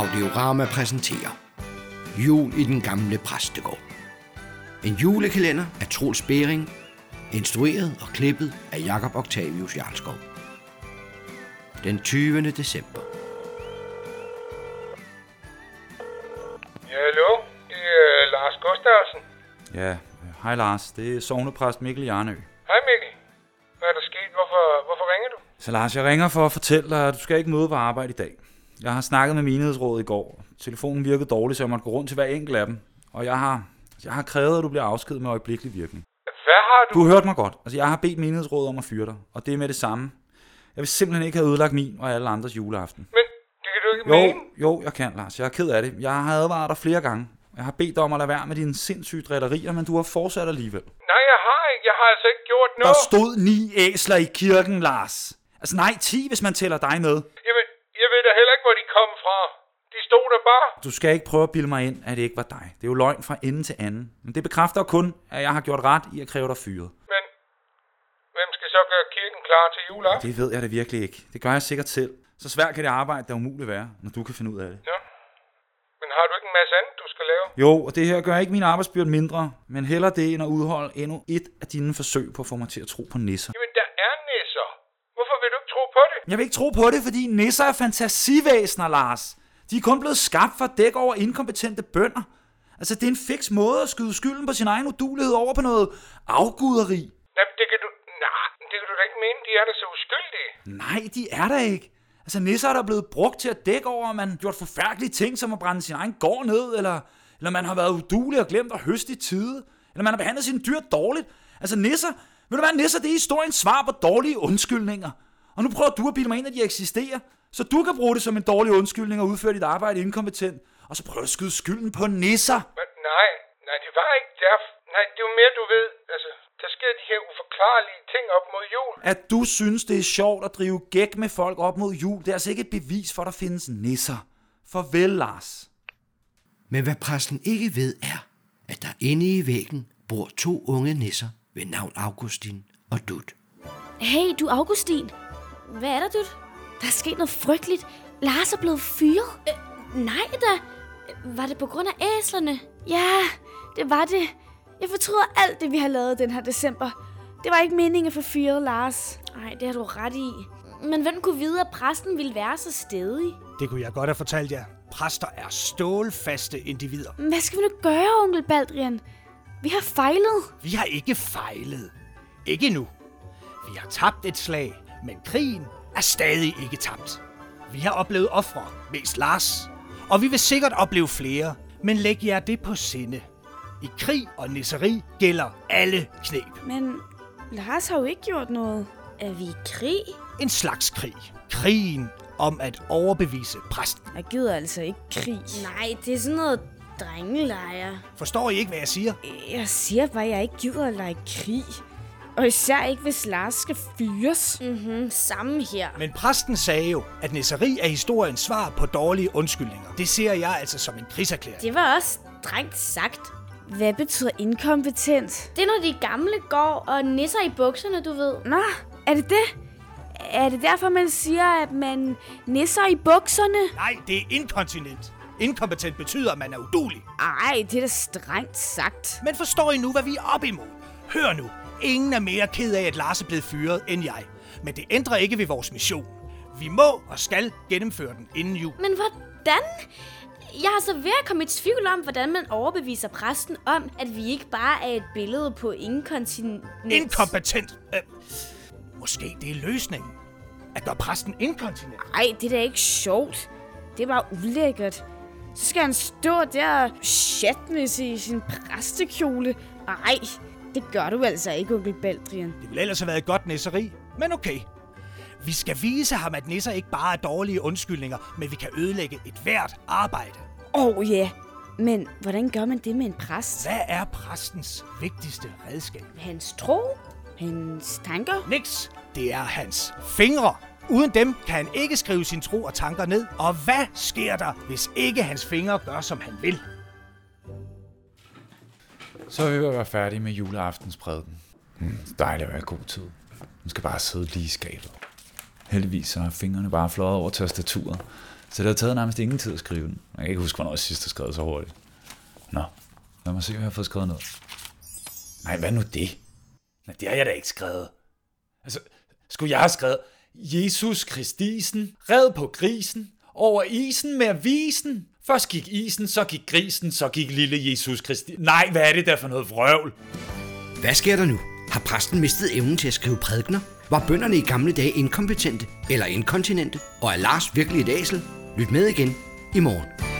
Audiorama præsenterer Jul i den gamle præstegård. En julekalender af Troels Bering, instrueret og klippet af Jakob Octavius Jarlskov. Den 20. december. Ja, hallo? Det er Lars Gustafsen. Ja, hej Lars. Det er sovnepræst Mikkel Jarnø. Hej Mikkel. Hvad er der sket? Hvorfor, hvorfor ringer du? Så Lars, jeg ringer for at fortælle dig, at du skal ikke møde på arbejde i dag. Jeg har snakket med menighedsrådet i går. Telefonen virkede dårligt, så jeg måtte gå rundt til hver enkelt af dem. Og jeg har, jeg har krævet, at du bliver afskedet med øjeblikkelig virkning. Hvad har du? Du hørte mig godt. Altså, jeg har bedt menighedsrådet om at fyre dig, og det er med det samme. Jeg vil simpelthen ikke have ødelagt min og alle andres juleaften. Men det kan du ikke Jo, mene. jo, jeg kan, Lars. Jeg er ked af det. Jeg har advaret dig flere gange. Jeg har bedt dig om at lade være med dine sindssyge drætterier, men du har fortsat alligevel. Nej, jeg har ikke. Jeg har altså ikke gjort Der noget. stod ni æsler i kirken, Lars. Altså nej, 10, hvis man tæller dig med. Jamen, jeg ved da heller ikke, hvor de kom fra. De stod der bare. Du skal ikke prøve at bilde mig ind, at det ikke var dig. Det er jo løgn fra ende til anden. Men det bekræfter kun, at jeg har gjort ret i at kræve dig fyret. Men hvem skal så gøre kirken klar til juleaften? Det ved jeg da virkelig ikke. Det gør jeg sikkert selv. Så svært kan det arbejde, der umuligt være, når du kan finde ud af det. Ja. Men har du ikke en masse andet, du skal lave? Jo, og det her gør ikke min arbejdsbyrde mindre, men heller det end at udholde endnu et af dine forsøg på at få mig til at tro på nisser. Jamen, der er nisser. Hvorfor vil du ikke tro på det? Jeg vil ikke tro på det, fordi nisser er fantasivæsener, Lars. De er kun blevet skabt for at dække over inkompetente bønder. Altså, det er en fix måde at skyde skylden på sin egen udulighed over på noget afguderi. Jamen, det kan du... Nej, det kan du da ikke mene. De er da så uskyldige. Nej, de er der ikke. Altså, nisser er der blevet brugt til at dække over, at man gjort forfærdelige ting, som at brænde sin egen gård ned, eller, eller man har været udulig og glemt at høste i tide, eller man har behandlet sine dyr dårligt. Altså, nisser, ved du hvad, nisser, det er historiens svar på dårlige undskyldninger. Og nu prøver du at bilde mig ind, at de eksisterer, så du kan bruge det som en dårlig undskyldning og udføre dit arbejde inkompetent, og så prøver du at skyde skylden på nisser. Men nej, nej, det var ikke der. Nej, det er jo mere, du ved. Altså, der sker de her uforklarlige ting op mod jul. At du synes, det er sjovt at drive gæk med folk op mod jul, det er altså ikke et bevis for, at der findes nisser. Farvel, Lars. Men hvad præsten ikke ved er, at der inde i væggen bor to unge nisser ved navn Augustin og Dut. Hey, du Augustin. Hvad er der, du? Der er sket noget frygteligt. Lars er blevet fyret. Øh, nej da. Var det på grund af æslerne? Ja, det var det. Jeg fortryder alt det, vi har lavet den her december. Det var ikke meningen at få fyret Lars. Nej, det har du ret i. Men hvem kunne vide, at præsten ville være så stedig? Det kunne jeg godt have fortalt jer. Præster er stålfaste individer. Hvad skal vi nu gøre, onkel Baldrian? Vi har fejlet. Vi har ikke fejlet. Ikke nu. Vi har tabt et slag, men krigen er stadig ikke tabt. Vi har oplevet ofre, mest Lars. Og vi vil sikkert opleve flere, men læg jer det på sinde. I krig og nisseri gælder alle knep. Men Lars har jo ikke gjort noget. Er vi i krig? En slags krig. Krigen om at overbevise præsten. Jeg gider altså ikke krig. Nej, det er sådan noget drengelejre. Forstår I ikke, hvad jeg siger? Jeg siger bare, at jeg ikke gider at lege krig. Og især ikke, hvis Lars skal fyres. Mhm, samme her. Men præsten sagde jo, at nisseri er historiens svar på dårlige undskyldninger. Det ser jeg altså som en krigserklæring. Det var også strengt sagt. Hvad betyder inkompetent? Det er, når de gamle går og nisser i bukserne, du ved. Nå, er det det? Er det derfor, man siger, at man nisser i bukserne? Nej, det er inkontinent. Inkompetent betyder, at man er udulig. Ej, det er da strengt sagt. Men forstår I nu, hvad vi er op imod? Hør nu. Ingen er mere ked af, at Lars er blevet fyret, end jeg. Men det ændrer ikke ved vores mission. Vi må og skal gennemføre den inden jul. Men hvordan? Jeg har så ved at komme i tvivl om, hvordan man overbeviser præsten om, at vi ikke bare er et billede på inkontinens. Inkompetent. Øh, måske det er løsningen. At gøre præsten inkontinent. Ej, det er da ikke sjovt. Det er bare ulækkert. Så skal han stå der og chatmisse i sin præstekjole. Ej, det gør du altså ikke, onkel Baldrian. Det ville ellers have været et godt nisseri. Men okay. Vi skal vise ham, at nisser ikke bare er dårlige undskyldninger, men vi kan ødelægge et hvert arbejde. Åh oh, ja, yeah. men hvordan gør man det med en præst? Hvad er præstens vigtigste redskab? Hans tro? Hans tanker? Niks. Det er hans fingre. Uden dem kan han ikke skrive sin tro og tanker ned. Og hvad sker der, hvis ikke hans fingre gør, som han vil? Så er vi ved at være færdige med juleaftens prædiken. Mm, dejligt at være i god tid. Man skal bare sidde lige i skabet. Heldigvis så har fingrene bare fløjet over tastaturet, Så det har taget nærmest ingen tid at skrive den. Jeg kan ikke huske, hvornår jeg sidst har skrevet så hurtigt. Nå, lad mig se, hvad jeg har fået skrevet ned. Nej, hvad nu det? Nej, det har jeg da ikke skrevet. Altså, skulle jeg have skrevet, Jesus Kristisen, red på grisen, over isen med avisen. Først gik isen, så gik grisen, så gik lille Jesus Kristi. Nej, hvad er det der for noget vrøvl? Hvad sker der nu? Har præsten mistet evnen til at skrive prædikner? Var bønderne i gamle dage inkompetente eller inkontinente? Og er Lars virkelig et æsel? Lyt med igen i morgen.